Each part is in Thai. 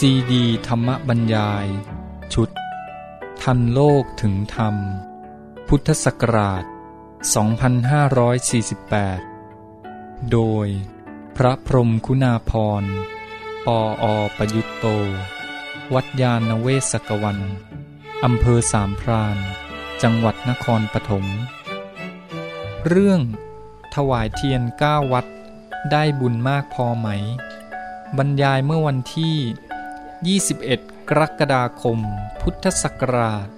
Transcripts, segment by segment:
ซีดีธรรมบรรยาย ชุด ทันโลกถึงธรรม พุทธศักราช 2548 โดย พระพรมคุณาพรปออประยุตโต วัดยาณเวศกวัน อำเภอสามพรานจังหวัดนครปฐม เรื่อง ถวายเทียนก้าวัด ได้บุญมากพอไหม บรรยายเมื่อวันที่ 21 กรกฎาคม พุทธศักราช 2548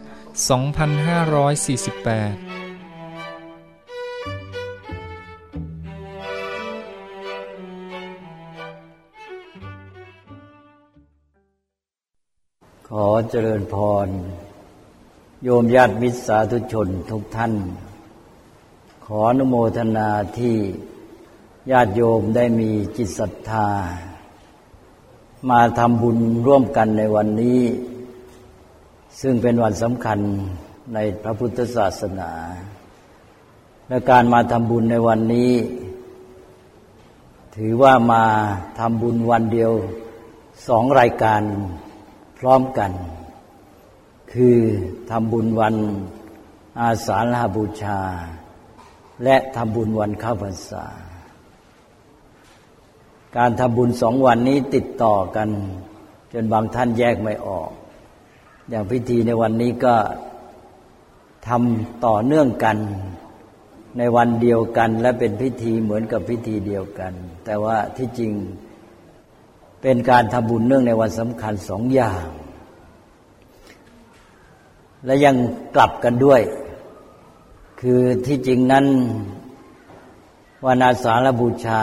ขอเจริญพร โยมญาติมิตรสาธุชนทุกท่าน ขออนุโมทนาที่ญาติโยมได้มีจิตศรัทธา มาทำบุญร่วมกันในวันนี้ ซึ่งเป็นวันสำคัญในพระพุทธศาสนา และการมาทำบุญในวันนี้ ถือว่ามาทำบุญวันเดียวสองรายการพร้อมกัน คือทำบุญวันอาสาฬหบูชา และทำบุญวันเข้าพรรษา การทำบุญสองวันนี้ติดต่อกัน จนบางท่านแยกไม่ออก อย่างพิธีในวันนี้ก็ทำต่อเนื่องกัน ในวันเดียวกัน และเป็นพิธีเหมือนกับพิธีเดียวกัน แต่ว่าที่จริงเป็นการทำบุญเนื่องในวันสำคัญสองอย่าง และยังกลับกันด้วย คือที่จริงนั้นวันอาสาฬบูชา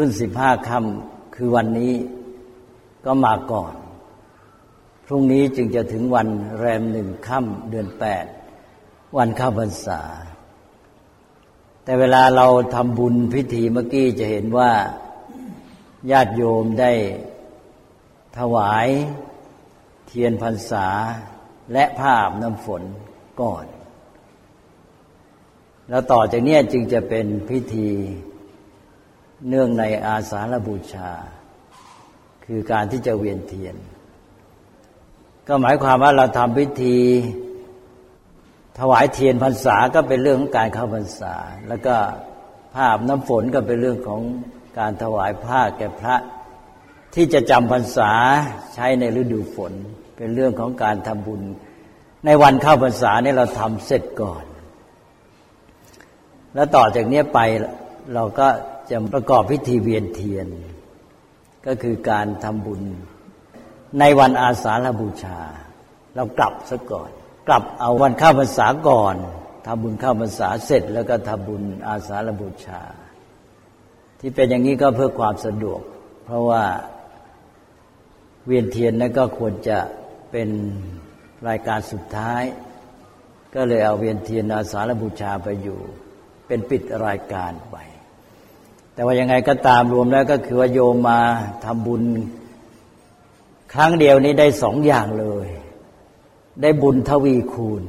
ขึ้นสิบห้าค่ำคือวันนี้ก็มาก่อน พรุ่งนี้จึงจะถึงวันแรมหนึ่งค่ำเดือนแปดวันข้าพรรษา แต่เวลาเราทำบุญพิธีเมื่อกี้จะเห็นว่าญาติโยมได้ถวายเทียนพรรษาและผ้าอาบน้ำฝนก่อน แล้วต่อจากนี้จึงจะเป็นพิธี เนื่องในอาสาฬบูชา คือการที่จะเวียนเทียน ก็หมายความว่าเราทำพิธีถวายเทียนพรรษาก็เป็นเรื่องของการเข้าพรรษา แล้วก็ภาพน้ำฝนก็เป็นเรื่องของการถวายผ้าแก่พระที่จะจำพรรษาใช้ในฤดูฝน เป็นเรื่องของการทำบุญ ในวันเข้าพรรษาเนี่ยเราทำเสร็จก่อน แล้วต่อจากนี้ไปเราก็ จะประกอบพิธีเวียนเทียน ก็คือการทำบุญในวันอาสาฬบูชา เรากลับซะก่อน กลับเอาวันข้าพรรษาก่อนทำบุญข้าพรรษาเสร็จ แล้วก็ทำบุญอาสาฬบูชา ที่เป็นอย่างนี้ก็เพื่อความสะดวก เพราะว่าเวียนเทียนนั้นก็ควรจะเป็นรายการสุดท้าย ก็เลยเอาเวียนเทียนอาสาฬบูชาไปอยู่ เป็นปิดรายการไป แต่ว่ายังไงก็ตามรวมแล้วก็คือว่าโยมมาทำบุญ ครั้งเดียวนี้ได้สองอย่างเลย ได้บุญทวีคูณ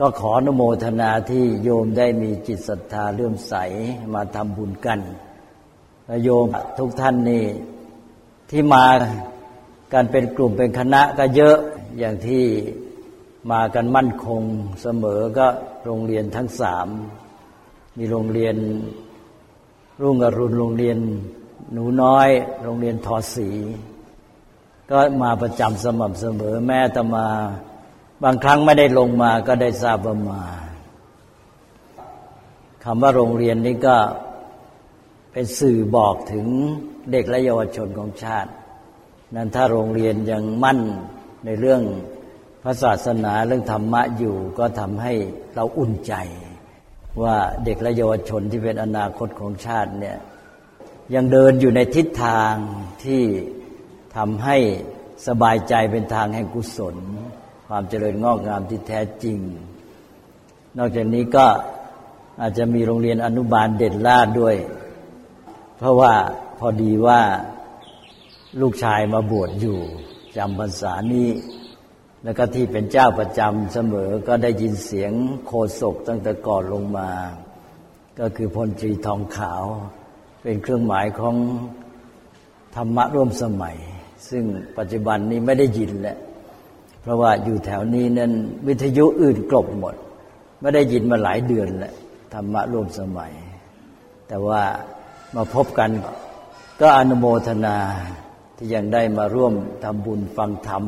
ก็ขออนุโมทนาที่โยมได้มีจิตศรัทธาเลื่อมใสมาทำบุญกันและโยมทุกท่านนี่ที่มากันเป็นกลุ่มเป็นคณะก็เยอะอย่างที่มากันมั่นคงเสมอก็โรงเรียนทั้งสาม มีโรงเรียน รุ่งอรุณโรงเรียน หนูน้อย โรงเรียนทอสี ก็มาประจำสม่ำเสมอแม้แต่มา บางครั้งไม่ได้ลงมาก็ได้ทราบว่ามาคำว่าโรงเรียนนี้ก็เป็นสื่อบอกถึงเด็กและเยาวชนของชาติ นั้นถ้าโรงเรียนยังมั่นในเรื่องพระศาสนาเรื่องธรรมะอยู่ก็ทำให้เราอุ่นใจ ว่าเด็กและเยาวชนที่เป็นอนาคตของชาติเนี่ยยังเดินอยู่ในทิศทางที่ทำให้สบายใจเป็นทางแห่งกุศล ความเจริญงอกงามที่แท้จริง นอกจากนี้ก็อาจจะมีโรงเรียนอนุบาลเด่นล่าด้วย เพราะว่าพอดีว่าลูกชายมาบวชอยู่จำพรรษานี้ แล้วก็ที่เป็นเจ้าประจำเสมอก็ได้ยินเสียงโคศกตั้งแต่ก่อนลงมา ก็คือพลตรีทองขาว เป็นเครื่องหมายของธรรมะร่วมสมัย ซึ่งปัจจุบันนี้ไม่ได้ยินแล้วเพราะว่าอยู่แถวนี้นั้นวิทยุอื่นกลบหมด ไม่ได้ยินมาหลายเดือนแล้วธรรมะร่วมสมัย แต่ว่ามาพบกันก็อนุโมทนาที่ยังได้มาร่วมทำบุญฟังธรรม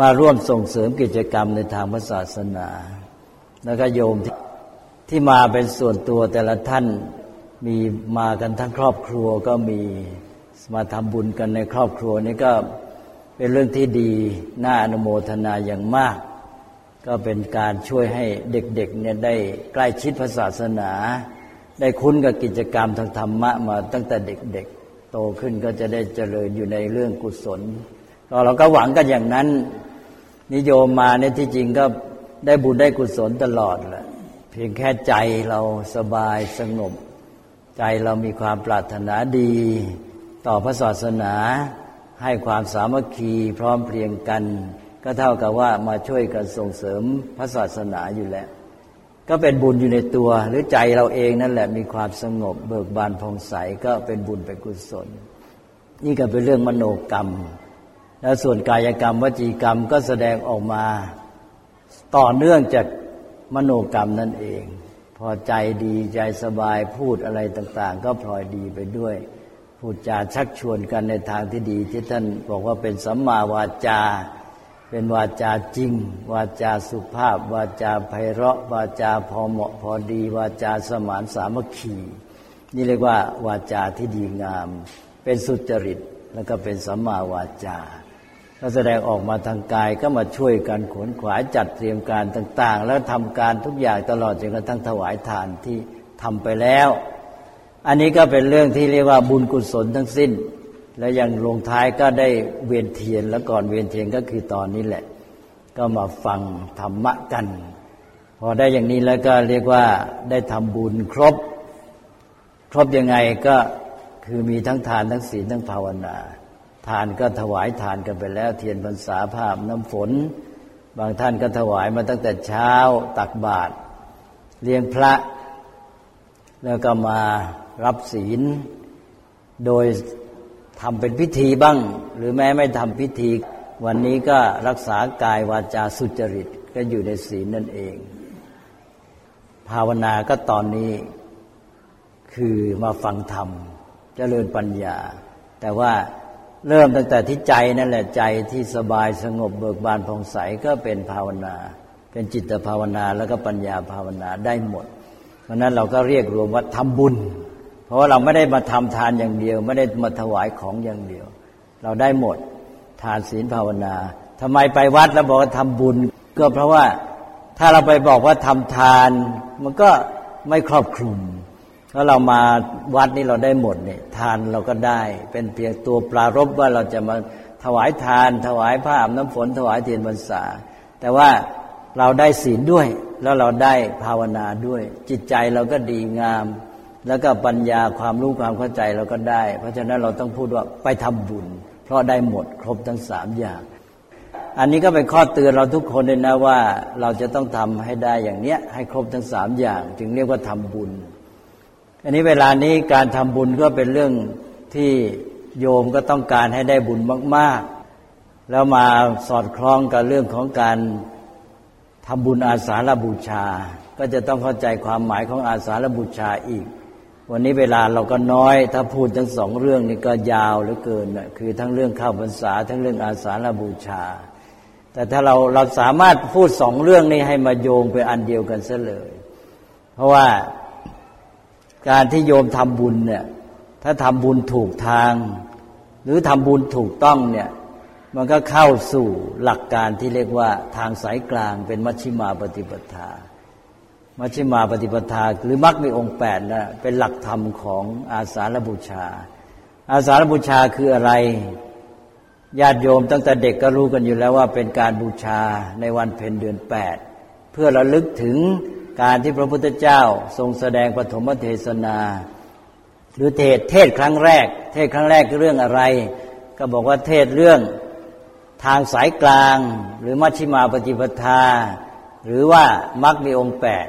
มาร่วมส่งเสริมกิจกรรมในทางพระศาสนา แล้วก็โยมที่ที่มาเป็นส่วนตัวแต่ละท่านมีมากันทั้งครอบครัวก็มีมาทำบุญกันในครอบครัวนี่ก็เป็นเรื่องที่ดีน่าอนุโมทนาอย่างมาก ก็เป็นการช่วยให้เด็กๆเนี่ยได้ใกล้ชิดพระศาสนา ได้คุ้นกับกิจกรรมทางธรรมะมาตั้งแต่เด็กๆ โตขึ้นก็จะได้เจริญอยู่ในเรื่องกุศล ก็เราก็หวังกันอย่างนั้น นิยมมาเนี่ยที่จริงก็ได้บุญได้กุศลตลอดแหละเพียงแค่ใจเราสบายสงบ ใจเรามีความปรารถนาดี ต่อพระศาสนา ให้ความสามัคคีพร้อมเพรียงกัน ก็เท่ากับว่ามาช่วยกันส่งเสริมพระศาสนาอยู่แล้ว ก็เป็นบุญอยู่ในตัว หรือใจเราเองนั่นแหละมีความสงบ เบิกบานผ่องใสก็เป็นบุญเป็นกุศล นี่ก็เป็นเรื่องมโนกรรม แล้วส่วนกายกรรมวจีกรรมก็แสดงออกมาต่อเนื่องจากมโนกรรมนั่นเอง พอใจดีใจสบายพูดอะไรต่าง ๆ ก็พลอยดีไปด้วยพูดจาชักชวนกันในทางที่ดี ที่ท่านบอกว่าเป็นสัมมาวาจา เป็นวาจาจริง วาจาสุภาพ วาจาไพเราะ วาจาพอเหมาะพอดี วาจาสมานสามัคคีนี่เรียกว่าวาจาที่ดีงาม เป็นสุจริตแล้วก็เป็นสัมมาวาจา ก็แสดงออกมาทางกายก็มาช่วยกันขนขวายจัดเตรียมการต่าง ๆ แล้วทำการทุกอย่างตลอดจนกระทั่งถวายทานที่ทำไปแล้ว อันนี้ก็เป็นเรื่องที่เรียกว่าบุญกุศลทั้งสิ้น และยังลงท้ายก็ได้เวียนเทียนแล้วก่อนเวียนเทียนก็คือตอนนี้แหละ ก็มาฟังธรรมะกัน พอได้อย่างนี้แล้วก็เรียกว่าได้ทำบุญครบ ครบยังไงก็คือมีทั้งทานทั้งศีลทั้งภาวนา ทานก็ถวายทานกันไปแล้ว เทียนพรรษาภาพน้ำฝน บางท่านก็ถวายมาตั้งแต่เช้าตักบาตรเลี้ยงพระ แล้วก็มารับศีล โดยทำเป็นพิธีบ้าง หรือแม้ไม่ทำพิธี วันนี้ก็รักษากายวาจาสุจริตก็อยู่ในศีลนั่นเอง ภาวนาก็ตอนนี้คือมาฟังธรรมจเจริญปัญญา แต่ว่า เริ่มตั้งแต่ที่ใจนั่นแหละใจที่สบายสงบเบิกบานผ่องใสก็เป็นภาวนา เป็นจิตภาวนาแล้วก็ปัญญาภาวนาได้หมด เพราะนั้นเราก็เรียกรวมว่าทำบุญ เพราะว่าเราไม่ได้มาทำทานอย่างเดียว ไม่ได้มาถวายของอย่างเดียว เราได้หมดทานศีลภาวนาทำไมไปวัดแล้วบอกว่าทำบุญ ก็เพราะว่าถ้าเราไปบอกว่าทำทาน มันก็ไม่ครอบคลุม ถ้าเรามาวัดนี่เราได้หมดเนี่ยทานเราก็ได้ เป็นเพียงตัวปรารบว่าเราจะมาถวายทาน ถวายผ้าอาบน้ำฝน ถวายเทียนพรรษา แต่ว่าเราได้ศีลด้วย แล้วเราได้ภาวนาด้วย จิตใจเราก็ดีงาม แล้วก็ปัญญาความรู้ความเข้าใจเราก็ได้ เพราะฉะนั้นเราต้องพูดว่าไปทำบุญ เพราะได้หมดครบทั้งสามอย่าง อันนี้ก็เป็นข้อเตือนเราทุกคนเลยนะว่า เราจะต้องทำให้ได้อย่างเนี้ยให้ครบทั้งสามอย่าง จึงเรียกว่าทำบุญ อันนี้เวลานี้การทำบุญก็เป็นเรื่องที่โยมก็ต้องการให้ได้บุญมาก ๆ แล้วมาสอดคล้องกับเรื่องของการทำบุญอาสาฬบูชา ก็จะต้องเข้าใจความหมายของอาสาฬบูชาอีก วันนี้เวลาเราก็น้อย ถ้าพูดทั้งสองเรื่องนี้ก็ยาวเหลือเกินคือทั้งเรื่องข้าวพรรษา ทั้งเรื่องอาสาฬบูชา แต่ถ้าเราเราสามารถพูดสองเรื่องนี้ให้มาโยงเป็นอันเดียวกันซะเลย เพราะว่า การที่โยมทำบุญเนี่ย ถ้าทำบุญถูกทาง หรือทำบุญถูกต้องเนี่ย มันก็เข้าสู่หลักการที่เรียกว่าทางสายกลางเป็นมัชฌิมาปฏิปทา มัชฌิมาปฏิปทา หรือมรรคมีองค์แปดนะเป็นหลักธรรมของอาสาฬบูชา อาสาฬบูชาคืออะไรญาติโยมตั้งแต่เด็กก็รู้กันอยู่แล้วว่าเป็นการบูชาในวันเพ็ญเดือนแปดเพื่อระลึกถึง การที่พระพุทธเจ้าทรงแสดงปฐมเทศนา หรือเทศเทศครั้งแรก เทศครั้งแรกเรื่องอะไร ก็บอกว่าเทศเรื่องทางสายกลาง หรือมัชฌิมาปฏิปทา หรือว่ามรรคมีองค์แปด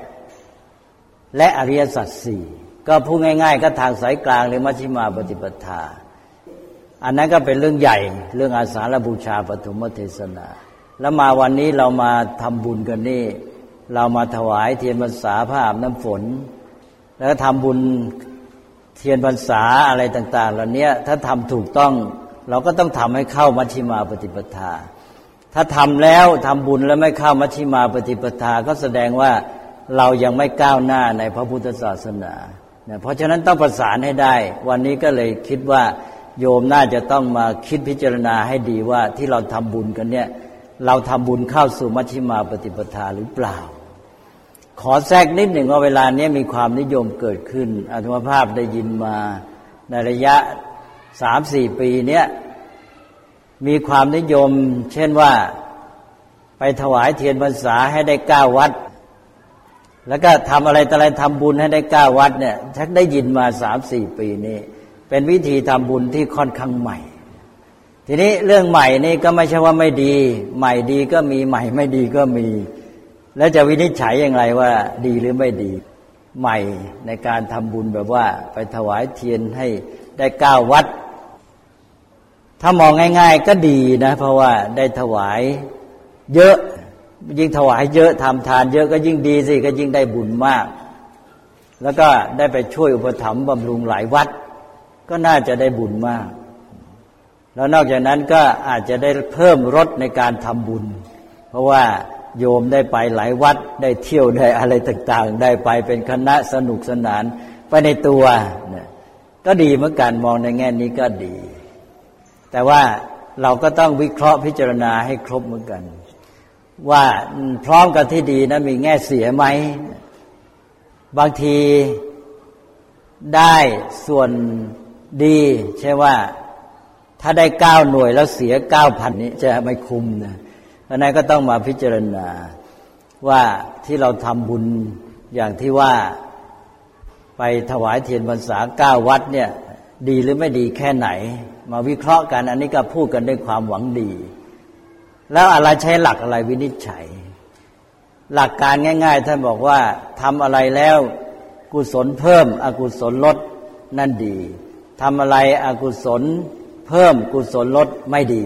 และอริยสัจสี่ก็พูดง่ายๆ ก็ทางสายกลางหรือมัชฌิมาปฏิปทา อันนั้นก็เป็นเรื่องใหญ่เรื่องอาสาฬบูชาปฐมเทศนา แล้วมาวันนี้เรามาทำบุญกันนี่ เรามาถวายเทียนพรรษาผ้าอาบน้ำฝน แล้วทำบุญเทียนพรรษาอะไรต่าง ๆ เหล่านี้ถ้าทำถูกต้อง เราก็ต้องทำให้เข้ามัชฌิมาปฏิปทา ถ้าทำแล้วทำบุญแล้วไม่เข้ามัชฌิมาปฏิปทา ก็แสดงว่าเรายังไม่ก้าวหน้าในพระพุทธศาสนาเพราะฉะนั้นต้องประสานให้ได้ วันนี้ก็เลยคิดว่าโยมน่าจะต้องมาคิดพิจารณาให้ดีว่าที่เราทำบุญกันเนี่ย เราทำบุญเข้าสู่มัชฌิมาปฏิปทาหรือเปล่า ขอแทรกนิดหนึ่งว่าเวลานี้มีความนิยมเกิดขึ้นอาตมภาพได้ยินมาในระยะสามสี่ปีเนี้ยมีความนิยม เช่นว่าไปถวายเทียนพรรษาให้ได้เก้าวัด แล้วก็ทำอะไรต่ออะไรทำบุญให้ได้เก้าวัดเนี่ยชักได้ยินมาสามสี่ปีนี้ เป็นวิธีทำบุญที่ค่อนข้างใหม่ ทีนี้เรื่องใหม่นี่ก็ไม่ใช่ว่าไม่ดี ใหม่ดีก็มีใหม่ไม่ดีก็มี แล้วจะวินิจฉัยอย่างไรว่าดีหรือไม่ดีใหม่ในการทำบุญแบบว่าไปถวายเทียนให้ได้เก้าวัด ถ้ามองง่าย ๆ ก็ดีนะ เพราะว่าได้ถวายเยอะยิ่งถวายเยอะทำทาน เยอะก็ยิ่งดีสิก็ยิ่งได้บุญมาก แล้วก็ได้ไปช่วยอุปถัมภ์บำรุงหลายวัด ก็น่าจะได้บุญมาก แล้วนอกจากนั้นก็อาจจะได้เพิ่มรถในการทำบุญ เพราะว่า โยมได้ไปหลายวัดได้เที่ยวได้อะไรต่างๆ ได้ไปเป็นคณะสนุกสนานไปในตัวเนี่ยก็ดีเหมือนกันมองในแง่นี้ก็ดี แต่ว่าเราก็ต้องวิเคราะห์พิจารณาให้ครบเหมือนกัน ว่าพร้อมกันที่ดีนะมีแง่เสียไหม บางทีได้ส่วนดี ใช่ว่าถ้าได้เก้าหน่วยแล้วเสียเก้าพันนี้จะไม่คุ้มนะ ราะนั้นก็ต้องมาพิจารณาว่าที่เราทำบุญอย่างที่ว่าไปถวายเทียนพรรษาเก้าวัดเนี่ยดีหรือไม่ดีแค่ไหน มาวิเคราะห์กันอันนี้ก็พูดกันด้วยความหวังดี แล้วอะไรใช้หลักอะไรวินิจฉัย หลักการง่าย ๆ ท่านบอกว่าทำอะไรแล้วกุศลเพิ่ม อกุศลลดนั่นดีทำอะไรอกุศลเพิ่มกุศลลดไม่ดี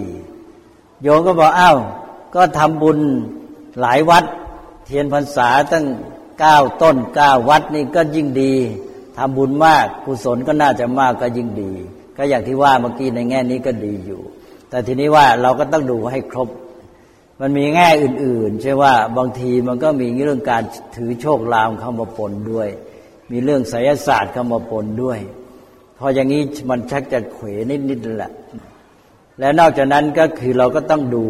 โยมก็บอกอ้าว ก็ทำบุญหลายวัด เทียนพรรษาตั้งเก้าต้นเก้าวัดนี่ก็ยิ่งดีทำบุญมากกุศลก็น่าจะมากก็ยิ่งดี ก็อย่างที่ว่าเมื่อกี้ในแง่นี้ก็ดีอยู่ แต่ทีนี้ว่าเราก็ต้องดูให้ครบ มันมีแง่อื่น ๆ ใช่ว่าบางทีมันก็มีเรื่องการถือโชคลามเข้ามาปนด้วย มีเรื่องไสยศาสตร์เข้ามาปนด้วย พออย่างนี้มันชักจะเขวนิดๆแหละและนอกจากนั้นก็คือเราก็ต้องดู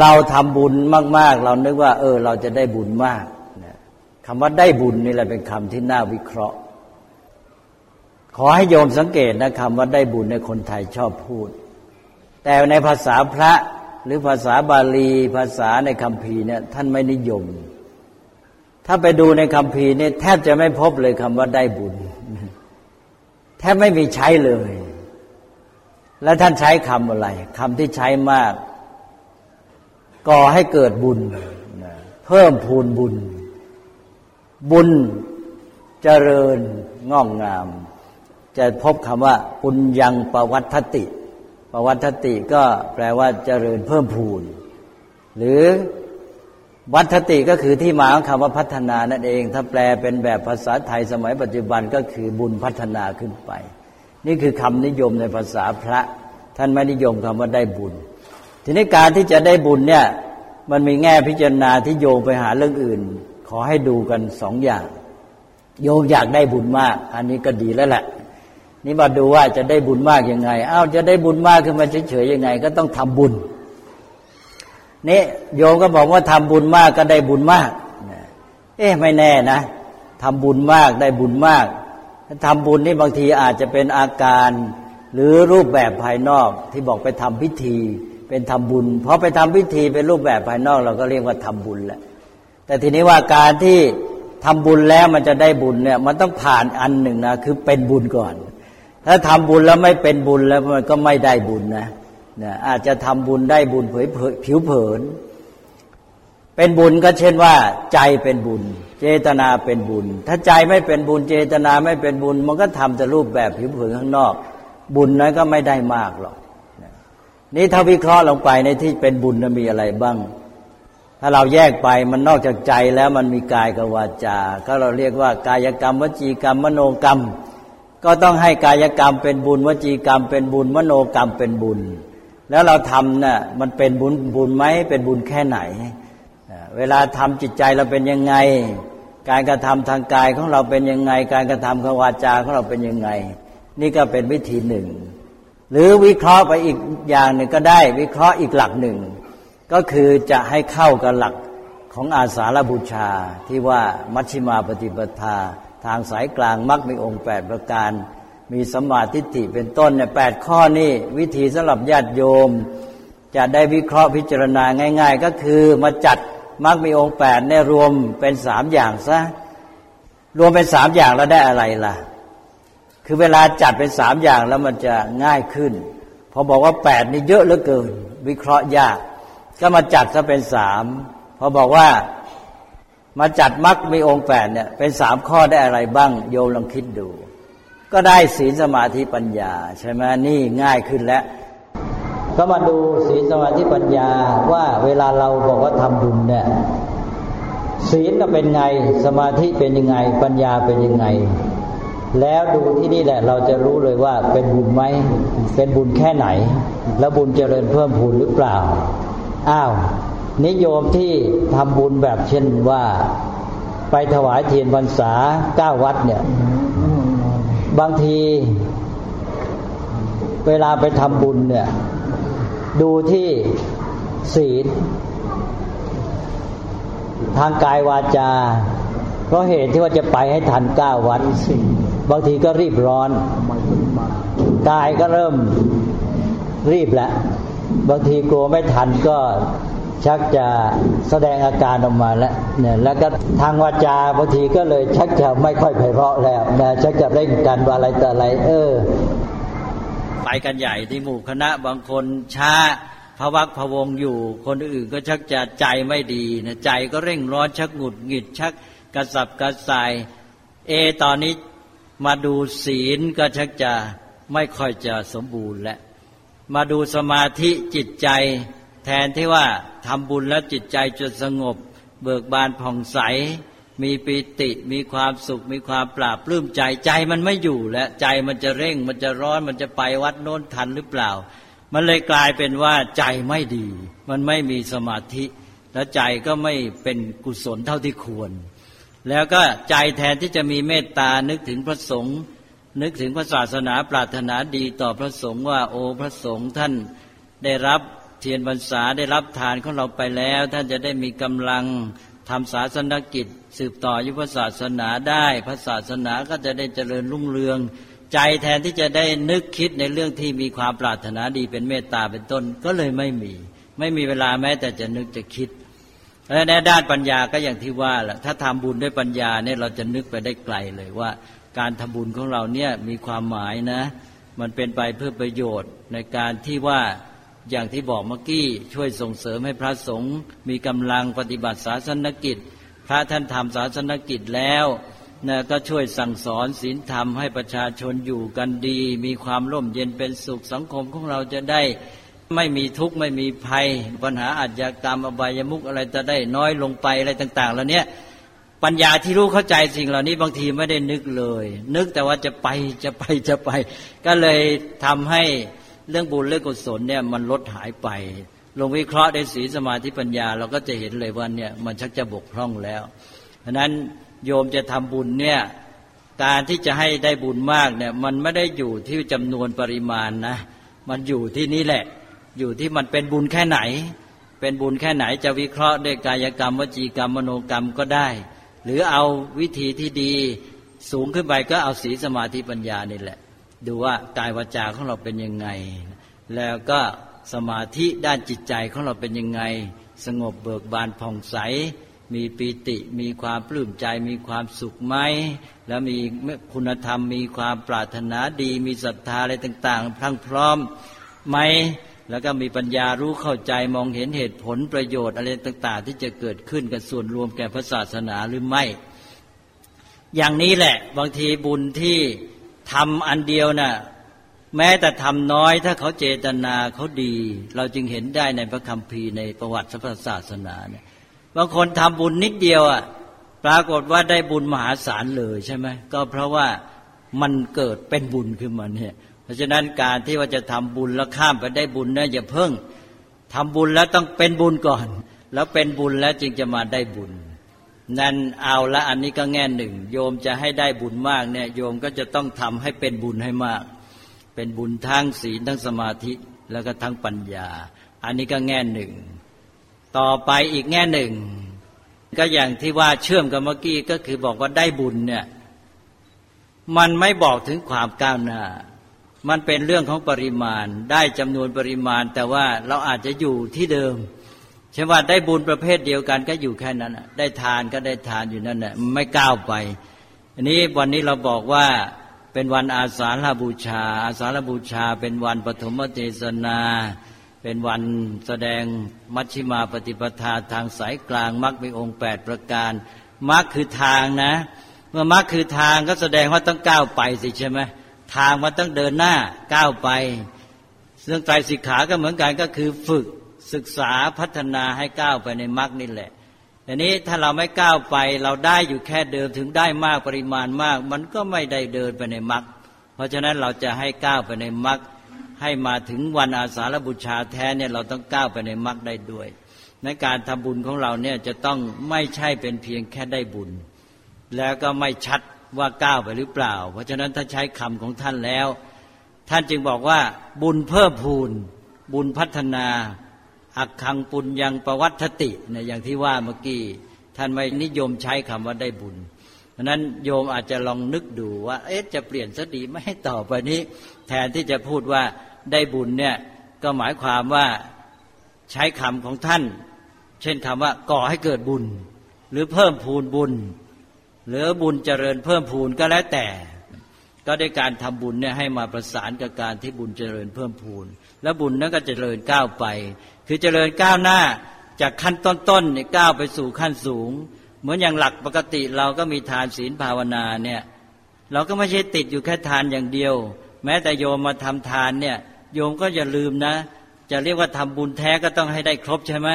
เราทำบุญมาก ๆ เรานึกว่า เออ เราจะได้บุญมากคำว่าได้บุญนี่แหละเป็นคำที่น่าวิเคราะห์ ขอให้โยมสังเกตนะคำว่าได้บุญในคนไทยชอบพูด แต่ในภาษาพระหรือภาษาบาลี ภาษาในคำพีเนี่ยท่านไม่นิยม ถ้าไปดูในคำพีเนี่ยแทบจะไม่พบเลยคำว่าได้บุญ แทบไม่มีใช้เลย แล้วท่านใช้คำอะไรคำที่ใช้มาก ก่อให้เกิดบุญ เพิ่มพูนบุญ บุญเจริญงอกงาม จะพบคำว่าปุญญังประวัตติประวัตติก็แปลว่าเจริญเพิ่มพูน หรือวัตติก็คือที่มาของคำว่าพัฒนานั่นเอง ถ้าแปลเป็นแบบภาษาไทยสมัยปัจจุบันก็คือบุญพัฒนาขึ้นไป นี่คือคำนิยมในภาษาพระ ท่านไม่นิยมคำว่าได้บุญ ทีนี้การที่จะได้บุญเนี่ย มันมีแง่พิจารณาที่โยงไปหาเรื่องอื่น ขอให้ดูกันสองอย่าง โยมอยากได้บุญมาก อันนี้ก็ดีแล้วแหละนี่มาดูว่าจะได้บุญมากยังไงอ้าวจะได้บุญมากขึ้นมาเฉยๆยังไง ก็ต้องทำบุญนี่โยมก็บอกว่าทำบุญมากก็ได้บุญมากเอ๊ะไม่แน่นะทำบุญมากได้บุญมากทำบุญนี่บางทีอาจจะเป็นอาการ หรือรูปแบบภายนอกที่บอกไปทำพิธี เป็นทำบุญพอไปทำพิธีเป็นรูปแบบภายนอก เราก็เรียกว่าทำบุญแหละแต่ทีนี้ว่าการที่ทำบุญแล้วมันจะได้บุญเนี่ย มันต้องผ่านอันหนึ่งนะคือเป็นบุญก่อน ถ้าทำบุญแล้วไม่เป็นบุญแล้วมันก็ไม่ได้บุญนะนะอาจจะทำบุญได้บุญเผยผิวเผิน เป็นบุญก็เช่นว่า ใจเป็นบุญ เจตนาเป็นบุญ ถ้าใจไม่เป็นบุญ เจตนาไม่เป็นบุญ มันก็ทำแต่รูปแบบผิวเผินข้างนอก บุญนั้นก็ไม่ได้มากหรอก นี่ถ้าวิเคราะห์ลงไปในที่เป็นบุญมีอะไรบ้าง ถ้าเราแยกไปมันนอกจากใจแล้วมันมีกายกับวาจา ก็เราเรียกว่ากายกรรม วจีกรรม มโนกรรม ก็ต้องให้กายกรรมเป็นบุญ วจีกรรมเป็นบุญ มโนกรรมเป็นบุญ แล้วเราทำน่ะมันเป็นบุญบุญไหมเป็นบุญแค่ไหน เวลาทำจิตใจเราเป็นยังไง การกระทำทางกายของเราเป็นยังไง การกระทำของวาจาของเราเป็นยังไง นี่ก็เป็นวิธีหนึ่ง หรือวิเคราะห์ไปอีกอย่างหนึ่งก็ได้ วิเคราะห์อีกหลักหนึ่ง ก็คือจะให้เข้ากับหลักของอาสาฬบูชาที่ว่ามัชฌิมาปฏิปทา ทางสายกลางมักมีองค์แปดประการ มีสมาธิฏฐิเป็นต้นเนี่ยแปดข้อนี่วิธีสำหรับญาติโยม จะได้วิเคราะห์พิจารณาง่าย ๆ ก็คือมาจัดมักมีองค์แปดเนี่ยรวมเป็นสามอย่างซะรวมเป็นสามอย่างแล้วได้อะไรล่ะ คือเวลาจัดเป็นสามอย่างแล้วมันจะง่ายขึ้น พอบอกว่าแปดนี่เยอะเหลือเกิน วิเคราะห์ยาก ก็มาจัดซะเป็นสามพอบอกว่ามาจัดมักมีองค์แปดเนี่ยเป็นสามข้อได้อะไรบ้าง โยมลองคิดดู ก็ได้ศีลสมาธิปัญญา ใช่ไหมนี่ง่ายขึ้นแล้ว ก็มาดูศีลสมาธิปัญญาว่าเวลาเราบอกว่าทำบุญเนี่ยศีลจะเป็นไงสมาธิเป็นยังไง ปัญญาเป็นยังไง แล้วดูที่นี่แหละ เราจะรู้เลยว่าเป็นบุญไหมเป็นบุญแค่ไหน แล้วบุญเจริญเพิ่มพูนหรือเปล่า อ้าว นิยมที่ทำบุญแบบเช่นว่า ไปถวายเทียนพรรษาเก้าวัดเนี่ย บางที เวลาไปทำบุญเนี่ย ดูที่ศีลทางกายวาจาเพราะเหตุที่ว่าจะไปให้ทันเก้าวัน บางทีก็รีบร้อน กายก็เริ่มรีบแล้วบางทีกลัวไม่ทันก็ชักจะแสดงอาการออกมาแล้วเนี่ยแล้วก็ทางวาจาบางทีก็เลยชักจะไม่ค่อยไพเราะแล้วนะชักจะเร่งกันว่าอะไรแต่ออะไรเออ ไปกันใหญ่ที่หมู่คณะบางคนช้าพวักพวงอยู่ คนอื่นก็ชักจะใจไม่ดีนะใจก็เร่งร้อนชักหงุดหงิดชักกระสับกระส่าย เอตอนนี้ มาดูศีลก็ชักจะไม่ค่อยจะสมบูรณ์แล้วมาดูสมาธิจิตใจ แทนที่ว่าทำบุญแล้วจิตใจจะสงบ เบิกบานผ่องใส มีปิติมีความสุข มีความปราบปลื้มใจใจมันไม่อยู่แล้วใจมันจะเร่ง มันจะร้อนมันจะไปวัดโน้นทันหรือเปล่า มันเลยกลายเป็นว่าใจไม่ดี มันไม่มีสมาธิ และใจก็ไม่เป็นกุศลเท่าที่ควร แล้วก็ใจแทนที่จะมีเมตตานึกถึงพระสงฆ์นึกถึงพระศาสนาปรารถนาดีต่อพระสงฆ์ว่า โอ้พระสงฆ์ท่านได้รับเทียนบรรษาได้รับทานของเราไปแล้ว ท่านจะได้มีกำลังทำศาสนกิจ สืบต่อยุพศาสนาได้ พระศาสนาก็จะได้เจริญรุ่งเรือง ใจแทนที่จะได้นึกคิดในเรื่องที่มีความปรารถนาดีเป็นเมตตาเป็นต้นก็เลยไม่มี ไม่มีเวลาแม้แต่จะนึกจะคิด และในด้านปัญญาก็อย่างที่ว่าแหละถ้าทำบุญด้วยปัญญาเนี่ยเราจะนึกไปได้ไกลเลยว่า การทำบุญของเราเนี่ยมีความหมายนะ มันเป็นไปเพื่อประโยชน์ในการที่ว่าอย่างที่บอกเมื่อกี้ช่วยส่งเสริมให้พระสงฆ์มีกำลังปฏิบัติศาสนกิจ พระท่านทำศาสนกิจแล้วนะก็ช่วยสั่งสอนศีลธรรมให้ประชาชนอยู่กันดี มีความร่มเย็นเป็นสุขสังคมของเราจะได้ ไม่มีทุกข์ไม่มีภัย ปัญหาอาชญากรรมอบายมุกอะไรจะได้น้อยลงไปอะไรต่าง ๆ แล้วเนี้ยปัญญาที่รู้เข้าใจสิ่งเหล่านี้บางทีไม่ได้นึกเลย นึกแต่ว่าจะไปจะไปจะไป ก็เลยทำให้เรื่องบุญเรื่องกุศลเนี่ยมันลดหายไป ลงวิเคราะห์ในสีสมาธิปัญญา เราก็จะเห็นเลยว่าเนี่ยมันชักจะบกพร่องแล้วเพราะนั้นโยมจะทำบุญเนี่ยการที่จะให้ได้บุญมากเนี่ยมันไม่ได้อยู่ที่จำนวนปริมาณนะ มันอยู่ที่นี่แหละ อยู่ที่มันเป็นบุญแค่ไหน เป็นบุญแค่ไหนจะวิเคราะห์ด้วยกายกรรมวจีกรรมมโนกรรมก็ได้ หรือเอาวิธีที่ดีสูงขึ้นไปก็เอาสีสมาธิปัญญานี่แหละ ดูว่ากายวาจาของเราเป็นยังไง แล้วก็สมาธิด้านจิตใจของเราเป็นยังไง สงบเบิกบานผ่องใส มีปีติมีความปลื้มใจมีความสุขไหมแล้วมีคุณธรรมมีความปรารถนาดี มีศรัทธาอะไรต่าง ๆ พรั่งพร้อมไหม แล้วก็มีปัญญารู้เข้าใจมองเห็นเหตุผลประโยชน์อะไรต่าง ๆ ที่จะเกิดขึ้นกับส่วนรวมแก่พระศาสนาหรือไม่ อย่างนี้แหละ บางทีบุญที่ทำอันเดียวนะ่ะแม้แต่ทำน้อยถ้าเขาเจตนาเขาดี เราจึงเห็นได้ในพระคัมภีร์ในประวัติพระศาสนาเนี่ยบางคนทำบุญนิดเดียวอะปรากฏว่าได้บุญมหาศาลเลยใช่ไหมก็เพราะว่ามันเกิดเป็นบุญขึ้นมาเนี่ย เพราะฉะนั้นการที่ว่าจะทำบุญแล้วข้ามไปได้บุญนะอย่าเพิ่งทำบุญแล้วต้องเป็นบุญก่อน แล้วเป็นบุญแล้วจึงจะมาได้บุญ นั่นเอาละอันนี้ก็แง่หนึ่ง โยมจะให้ได้บุญมากเนี่ยโยมก็จะต้องทำให้เป็นบุญให้มาก เป็นบุญทั้งศีลทั้งสมาธิแล้วก็ทั้งปัญญา อันนี้ก็แง่หนึ่ง ต่อไปอีกแง่หนึ่ง ก็อย่างที่ว่าเชื่อมกับเมื่อกี้ก็คือบอกว่าได้บุญเนี่ยมันไม่บอกถึงความก้าวหน้า มันเป็นเรื่องของปริมาณ ได้จำนวนปริมาณ แต่ว่าเราอาจจะอยู่ที่เดิมเช่นว่าได้บุญประเภทเดียวกันก็อยู่แค่นั้นได้ทานก็ได้ทานอยู่นั่นแหละไม่ก้าวไป อันนี้วันนี้เราบอกว่าเป็นวันอาสาฬบูชา อาสาฬบูชา เป็นวันปฐมเทศนา เป็นวันแสดงมัชฌิมาปฏิปทาทางสายกลางมรรคมีองค์แปดประการมรรคคือทางนะ เมื่อมรรคคือทางก็แสดงว่าต้องก้าวไปสิใช่ไหม ทางมันต้องเดินหน้าก้าวไปเรื่องไตรสิกขาก็เหมือนกันก็คือฝึกศึกษาพัฒนาให้ก้าวไปในมรรคนี่แหละแต่นี้ถ้าเราไม่ก้าวไปเราได้อยู่แค่เดิมถึงได้มากปริมาณมาก มันก็ไม่ได้เดินไปในมรรคเพราะฉะนั้นเราจะให้ก้าวไปในมรรคให้มาถึงวันอาสาฬบูชาแท้เนี่ยเราต้องก้าวไปในมรรคได้ด้วยในการทำบุญของเราเนี่ยจะต้องไม่ใช่เป็นเพียงแค่ได้บุญ แล้วก็ไม่ชัด ว่าก้าวไปหรือเปล่า เพราะฉะนั้นถ้าใช้คำของท่านแล้ว ท่านจึงบอกว่า บุญเพิ่มพูน บุญพัฒนาอักขังปุญยังประวัติติเนี่ยอย่างที่ว่าเมื่อกี้ท่านไม่นิยมใช้คำว่าได้บุญเพราะนั้นโยมอาจจะลองนึกดูว่า เอ๊ะจะเปลี่ยนสดีไม่ให้ต่อไปนี้ แทนที่จะพูดว่าได้บุญเนี่ยก็หมายความว่าใช้คำของท่าน เช่นคำว่าก่อให้เกิดบุญ หรือเพิ่มพูนบุญ หรือบุญเจริญเพิ่มพูนก็แล้วแต่ ก็ได้การทำบุญเนี่ยให้มาประสานกับการที่บุญเจริญเพิ่มพูน แล้วบุญนั้นก็เจริญก้าวไป คือเจริญก้าวหน้าจากขั้นต้นๆเนี่ยก้าวไปสู่ขั้นสูง เหมือนอย่างหลักปกติเราก็มีทานศีลภาวนาเนี่ยเราก็ไม่ใช่ติดอยู่แค่ทานอย่างเดียว แม้แต่โยมมาทำทานเนี่ยโยมก็อย่าลืมนะ จะเรียกว่าทำบุญแท้ก็ต้องให้ได้ครบใช่ไหม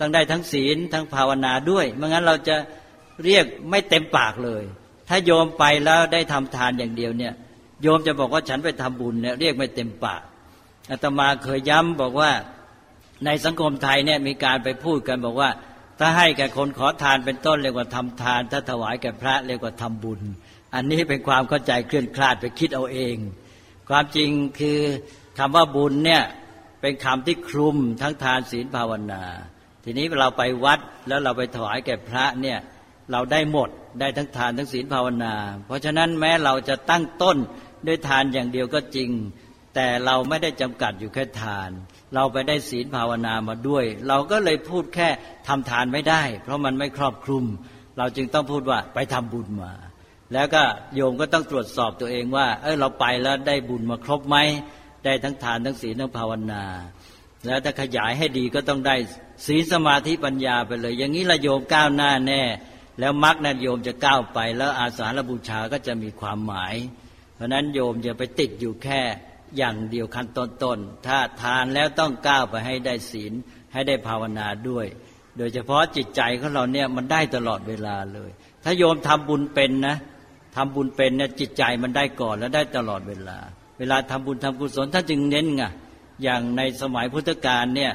ต้องได้ทั้งศีลทั้งภาวนาด้วยไม่งั้นเราจะ เรียกไม่เต็มปากเลย ถ้าโยมไปแล้วได้ทำทานอย่างเดียวเนี่ย โยมจะบอกว่าฉันไปทำบุญเนี่ยเรียกไม่เต็มปากอาตมาเคยย้ำบอกว่าในสังคมไทยเนี่ยมีการไปพูดกันบอกว่า ถ้าให้แก่คนขอทานเป็นต้นเรียกว่าทำทาน ถ้าถวายแก่พระเรียกว่าทำบุญ อันนี้เป็นความเข้าใจเคลื่อนคลาดไปคิดเอาเอง ความจริงคือคำว่าบุญเนี่ยเป็นคำที่คลุมทั้งทานศีลภาวนา ทีนี้เราไปวัดแล้วเราไปถวายแก่พระเนี่ย เราได้หมดได้ทั้งทานทั้งศีลภาวนา เพราะฉะนั้นแม้เราจะตั้งต้นด้วยทานอย่างเดียวก็จริง แต่เราไม่ได้จำกัดอยู่แค่ทาน เราไปได้ศีลภาวนามาด้วย เราก็เลยพูดแค่ทำทานไม่ได้ เพราะมันไม่ครอบคลุม เราจึงต้องพูดว่าไปทำบุญมา แล้วก็โยมก็ต้องตรวจสอบตัวเองว่า เออเราไปแล้วได้บุญมาครบไหมได้ทั้งทานทั้งศีลทั้งภาวนา แล้วถ้าขยายให้ดีก็ต้องได้ศีลสมาธิปัญญาไปเลย อย่างนี้ละโยมก้าวหน้าแน่ แล้วมรรคนั้นโยมจะก้าวไป แล้วอาสาฬบูชาก็จะมีความหมาย เพราะนั้นโยมจะไปติดอยู่แค่อย่างเดียวขั้นต้นๆถ้าทานแล้วต้องก้าวไปให้ได้ศีลให้ได้ภาวนาด้วย โดยเฉพาะจิตใจของเราเนี่ยมันได้ตลอดเวลาเลย ถ้าโยมทำบุญเป็นนะทำบุญเป็นเนี่ยจิตใจมันได้ก่อนแล้วได้ตลอดเวลา เวลาทำบุญทำกุศลท่านจึงเน้นไงอย่างในสมัยพุทธกาลเนี่ย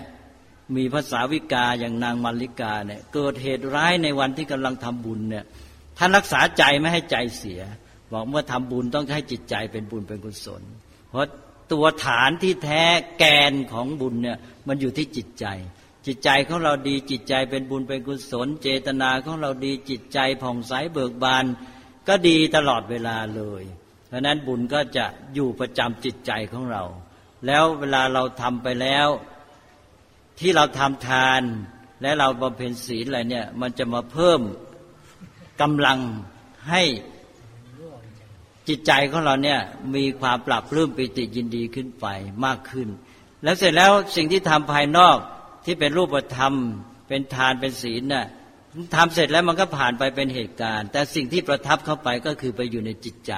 มีภาษาวิกาอย่างนางมาริกาเนี่ยเกิดเหตุร้ายในวันที่กำลังทำบุญเนี่ยท่านรักษาใจไม่ให้ใจเสีย บอกเมื่อทำบุญต้องให้จิตใจเป็นบุญเป็นกุศล เพราะตัวฐานที่แท้แกนของบุญเนี่ยมันอยู่ที่จิตใจ จิตใจของเราดีจิตใจเป็นบุญเป็นกุศล เจตนาของเราดีจิตใจผ่องใสเบิกบาน ก็ดีตลอดเวลาเลย เพราะนั้นบุญก็จะอยู่ประจำจิตใจของเรา แล้วเวลาเราทำไปแล้ว ที่เราทำทาน และเราบำเพ็ญศีลอะไรเนี่ย มันจะมาเพิ่มกำลังให้จิตใจของเราเนี่ยมีความปรับเรื่มปิติยินดีขึ้นไปมากขึ้น แล้วเสร็จแล้วสิ่งที่ทำภายนอกที่เป็นรูปธรรม เป็นทานเป็นศีลน่ะทำเสร็จแล้วมันก็ผ่านไปเป็นเหตุการณ์ แต่สิ่งที่ประทับเข้าไปก็คือไปอยู่ในจิตใจ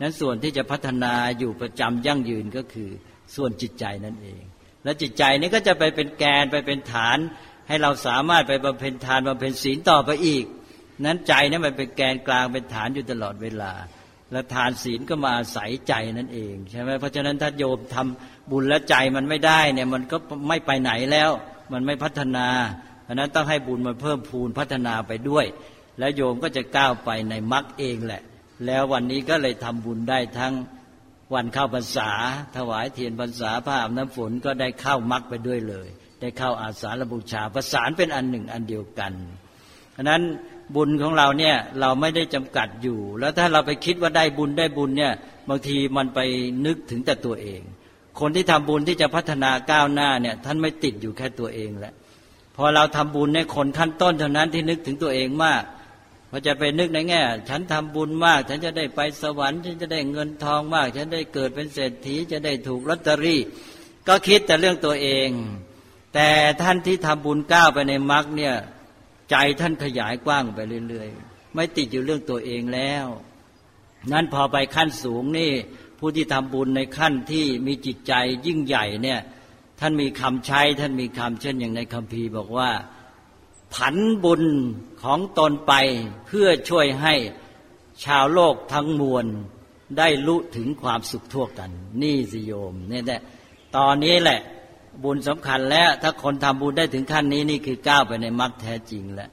นั้นส่วนที่จะพัฒนาอยู่ประจำยั่งยืนก็คือส่วนจิตใจนั่นเอง และจิตใจนี้ก็จะไปเป็นแกนไปเป็นฐาน ให้เราสามารถไปบำเพ็ญทานบำเพ็ญศีลต่อไปอีก นั้นใจนี่มันเป็นแกนกลางเป็นฐานอยู่ตลอดเวลา และทานศีลก็มาอาศัยใจนั่นเองใช่ไหมเพราะฉะนั้นถ้าโยมทำบุญและใจมันไม่ได้เนี่ยมันก็ไม่ไปไหนแล้ว มันไม่พัฒนาเพราะนั้นต้องให้บุญมันเพิ่มพูนพัฒนาไปด้วย แล้วโยมก็จะก้าวไปในมรรคเองแหละ แล้ววันนี้ก็เลยทำบุญได้ทั้ง วันเข้าพรรษา ถวายเทียนพรรษาผ้าอาบน้ำฝนก็ได้เข้ามรรคไปด้วยเลย ได้เข้าอาสาฬบูชาประสานเป็นอันหนึ่งอันเดียวกันเพราะนั้นบุญของเราเนี่ยเราไม่ได้จำกัดอยู่ แล้วถ้าเราไปคิดว่าได้บุญได้บุญเนี่ยบางทีมันไปนึกถึงแต่ตัวเอง คนที่ทำบุญที่จะพัฒนาก้าวหน้าเนี่ยท่านไม่ติดอยู่แค่ตัวเองแหละพอเราทำบุญในคนขั้นต้นเท่านั้นที่นึกถึงตัวเองมาก พอจะไปนึกในแง่ ฉันทำบุญมาก ฉันจะได้ไปสวรรค์ ฉันจะได้เงินทองมาก ฉันได้เกิดเป็นเศรษฐีจะได้ถูกลอตเตอรี่ ก็คิดแต่เรื่องตัวเอง แต่ท่านที่ทำบุญก้าวไปในมรรคเนี่ยใจท่านขยายกว้างไปเรื่อยๆ ไม่ติดอยู่เรื่องตัวเองแล้ว นั้นพอไปขั้นสูงนี่ ผู้ที่ทำบุญในขั้นที่มีจิตใจยิ่งใหญ่เนี่ยท่านมีคำใช้ท่านมีคำเช่นอย่างในคัมภีร์บอกว่า ผันบุญของตนไปเพื่อช่วยให้ชาวโลกทั้งมวลได้รู้ถึงความสุขทั่วกัน นี่สิโยมเนี่แหละตอนนี้แหละ บุญสำคัญแล้ว ถ้าคนทำบุญได้ถึงขั้นนี้นี่คือก้าวไปในมรรคแท้จริงแล้ว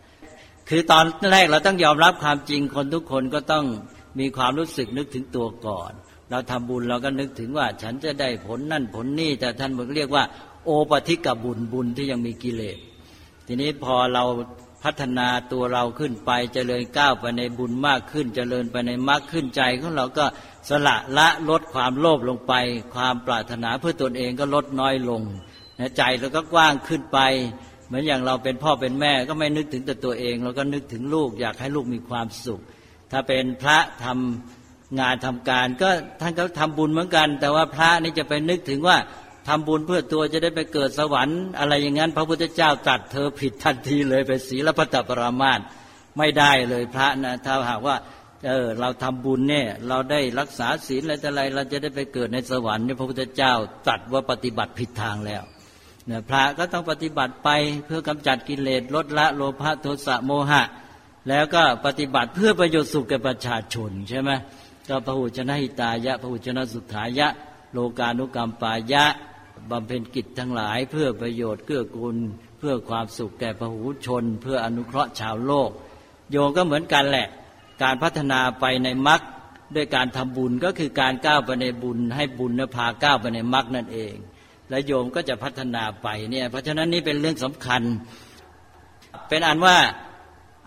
คือตอนแรกเราต้องยอมรับความจริงคนทุกคนก็ต้องมีความรู้สึกนึกถึงตัวก่อน เราทำบุญเราก็นึกถึงว่า ฉันจะได้ผลนั่นผลนี่แต่ท่านบอกเรียกว่า โอปทิกบุญบุญที่ยังมีกิเลส ทีนี้พอเราพัฒนาตัวเราขึ้นไปจเจริญก้าวไปในบุญมากขึ้นจเจริญไปในมรรคขึ้นใจของเราก็สละละลดความโลภลงไป ความปรารถนาเพื่อตนเองก็ลดน้อยลงใจเราก็กว้างขึ้นไป เหมือนอย่างเราเป็นพ่อเป็นแม่ก็ไม่นึกถึงแต่ตัวเอง เราก็นึกถึงลูกอยากให้ลูกมีความสุข ถ้าเป็นพระทำงานทำการ ก็ท่านก็ทำบุญเหมือนกัน แต่ว่าพระนี่จะไปนึกถึงว่า ทำบุญเพื่อตัวจะได้ไปเกิดสวรรค์ อะไรอย่างนั้น พระพุทธเจ้าตัดเธอผิดทันทีเลยไปศีลพัตปรามาสไม่ได้เลยพระนะถ้าหากว่าเออเราทำบุญเนี่ยเราได้รักษาศีลอะไรแต่ไรเราจะได้ไปเกิดในสวรรค์เนี่ยพระพุทธเจ้าตัดว่าปฏิบัติผิดทางแล้วเนี่ยพระก็ต้องปฏิบัติไปเพื่อกำจัดกิเลสลดละโลภะโทสะโมหะ แล้วก็ปฏิบัติเพื่อประโยชน์สุขแก่ประชาชนใช่ไหมก็พระหุชนะหิตายะพระหุชนะสุขายะ โลกานุกรรมปายะ บำเพ็ญกิจทั้งหลาย เพื่อประโยชน์เกื้อกูล เพื่อความสุขแก่พระหูชน เพื่ออนุเคราะห์ชาวโลก โยงก็เหมือนกันแหละ การพัฒนาไปในมรรคด้วยการทำบุญก็คือการก้าวไปในบุญ ให้บุญนพาก้าวไปในมรรคนั่นเอง และโยมก็จะพัฒนาไปเนี่ยเพราะฉะนั้นนี่เป็นเรื่องสำคัญ เป็นอันว่า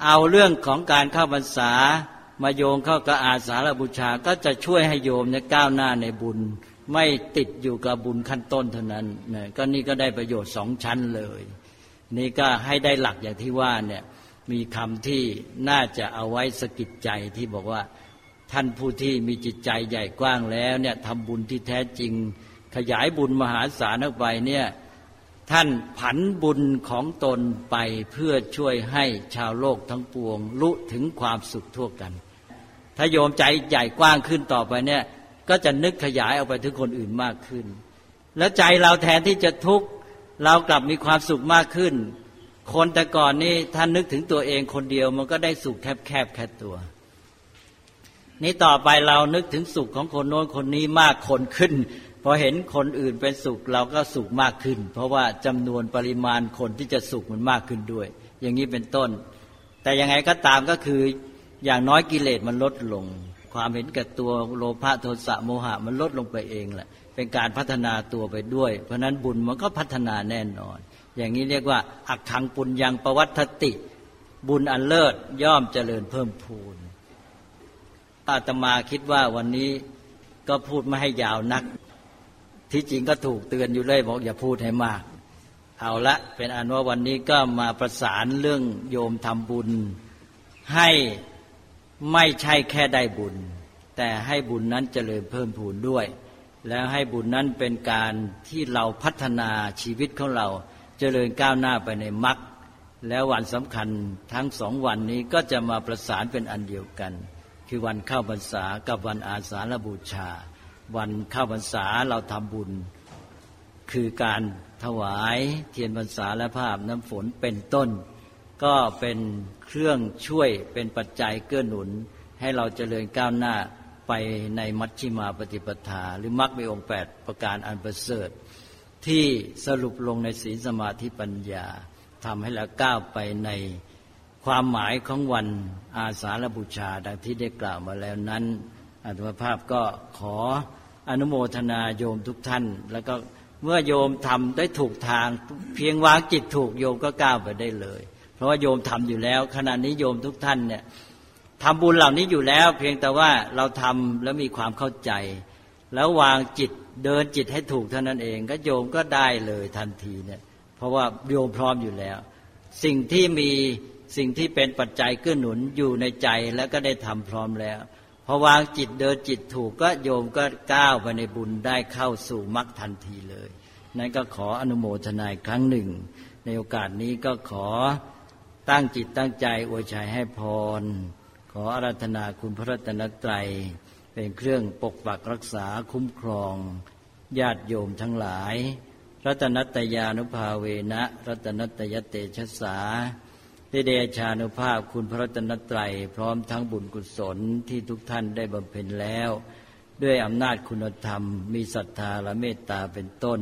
เอาเรื่องของการเข้าพรรษามาโยงเข้ากับอาสาฬบูชาก็จะช่วยให้โยมเนี่ยก้าวหน้าในบุญ ไม่ติดอยู่กับบุญขั้นต้นเท่านั้นนะก็นี่ก็ได้ประโยชน์สองชั้นเลย นี่ก็ให้ได้หลักอย่างที่ว่าเนี่ยมีคำที่น่าจะเอาไว้สกิดใจที่บอกว่าท่านผู้ที่มีจิตใจใหญ่กว้างแล้วเนี่ยทำบุญที่แท้จริง ขยายบุญมหาศาลออกไปเนี่ยท่านผันบุญของตนไปเพื่อช่วยให้ชาวโลกทั้งปวงรู้ถึงความสุขทั่วกัน ถ้าโยมใจใหญ่กว้างขึ้นต่อไปเนี่ย ก็จะนึกขยายออกไปถึงคนอื่นมากขึ้น แล้วใจเราแทนที่จะทุกข์เรากลับมีความสุขมากขึ้น คนแต่ก่อนนี่ท่านนึกถึงตัวเองคนเดียวมันก็ได้สุขแคบแคบแค่ตัว นี่ต่อไปเรานึกถึงสุขของคนโน้นคนนี้มากคนขึ้นพอเห็นคนอื่นเป็นสุขเราก็สุขมากขึ้น เพราะว่าจำนวนปริมาณคนที่จะสุขมันมากขึ้นด้วย อย่างนี้เป็นต้น แต่ยังไงก็ตามก็คืออย่างน้อยกิเลสมันลดลง ความเห็นแก่ตัวโลภะโทสะโมหะมันลดลงไปเองแหละเป็นการพัฒนาตัวไปด้วย เพราะนั้นบุญมันก็พัฒนาแน่นอน อย่างนี้เรียกว่า อักขังปุญญังประวัติติ บุญอันเลิศย่อมเจริญเพิ่มพูนอาตมาคิดว่าวันนี้ก็พูดไม่ให้ยาวนัก ที่จริงก็ถูกเตือนอยู่เลยบอกอย่าพูดให้มาก เอาละเป็นอันว่าวันนี้ก็มาประสานเรื่องโยมทำบุญให้ ไม่ใช่แค่ได้บุญ แต่ให้บุญนั้นเจริญเพิ่มพูนด้วย แล้วให้บุญนั้นเป็นการที่เราพัฒนาชีวิตของเราเจริญก้าวหน้าไปในมรรคแล้ววันสำคัญทั้งสองวันนี้ก็จะมาประสานเป็นอันเดียวกัน คือวันเข้าพรรษากับวันอาสาฬบูชา วันเข้าพรรษาเราทำบุญ คือการถวายเทียนพรรษาและภาพน้ำฝนเป็นต้น ก็เป็นเครื่องช่วยเป็นปัจจัยเกื้อหนุน ให้เราเจริญก้าวหน้าไปในมัชชิมาปฏิปทา หรือมรรคมีองค์แปดประการอันประเสริฐที่สรุปลงในศีลสมาธิปัญญาทำให้เราก้าวไปในความหมายของวันอาสาฬบูชา ดังที่ได้กล่าวมาแล้วนั้นอัตมภาพก็ขออนุโมทนาโยมทุกท่าน แล้วก็เมื่อโยมทำได้ถูกทางเพียงวางจิตถูกโยมก็ก้าวไปได้เลย ราะว่าโยมทำอยู่แล้ว ขณะนี้โยมทุกท่านเนี่ยทำบุญเหล่านี้อยู่แล้ว เพียงแต่ว่าเราทำแล้วมีความเข้าใจ แล้ววางจิตเดินจิตให้ถูกเท่านั้นเอง ก็โยมก็ได้เลยทันทีเนี่ยเพราะว่าโยมพร้อมอยู่แล้ว สิ่งที่มีสิ่งที่เป็นปัจจัยเกื้อหนุนอยู่ในใจแล้วก็ได้ทำพร้อมแล้วพอวางจิตเดินจิตถูกก็โยมก็ก้าวไปในบุญได้เข้าสู่มรรคทันทีเลย นั้นก็ขออนุโมทนาครั้งหนึ่ง ในโอกาสนี้ก็ขอ ตั้งจิตตั้งใจอวยชัยให้พร ขออารัธนาคุณพระรัตนตรัย เป็นเครื่องปกปักรักษาคุ้มครอง ญาติโยมทั้งหลาย รัตนัตยานุภาเวนะ รัตนัตยเตชะสาได้เดชานุภาพคุณพระรัตนตรัย พร้อมทั้งบุญกุศลที่ทุกท่านได้บำเพ็ญแล้ว ด้วยอำนาจคุณธรรม มีศรัทธาและเมตตาเป็นต้น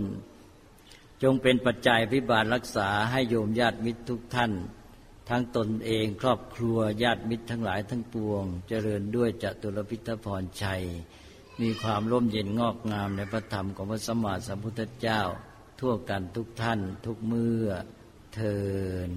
จงเป็นปัจจัยพิบาลรักษาให้โยมญาติมิตรทุกท่าน ทั้งตนเองครอบครัวญาติมิตรทั้งหลายทั้งปวง เจริญด้วยจตุรพิทพรชัย มีความร่มเย็นงอกงามในพระธรรมของพระสัมมาสัมพุทธเจ้า ทั่วกันทุกท่านทุกเมื่อเทิน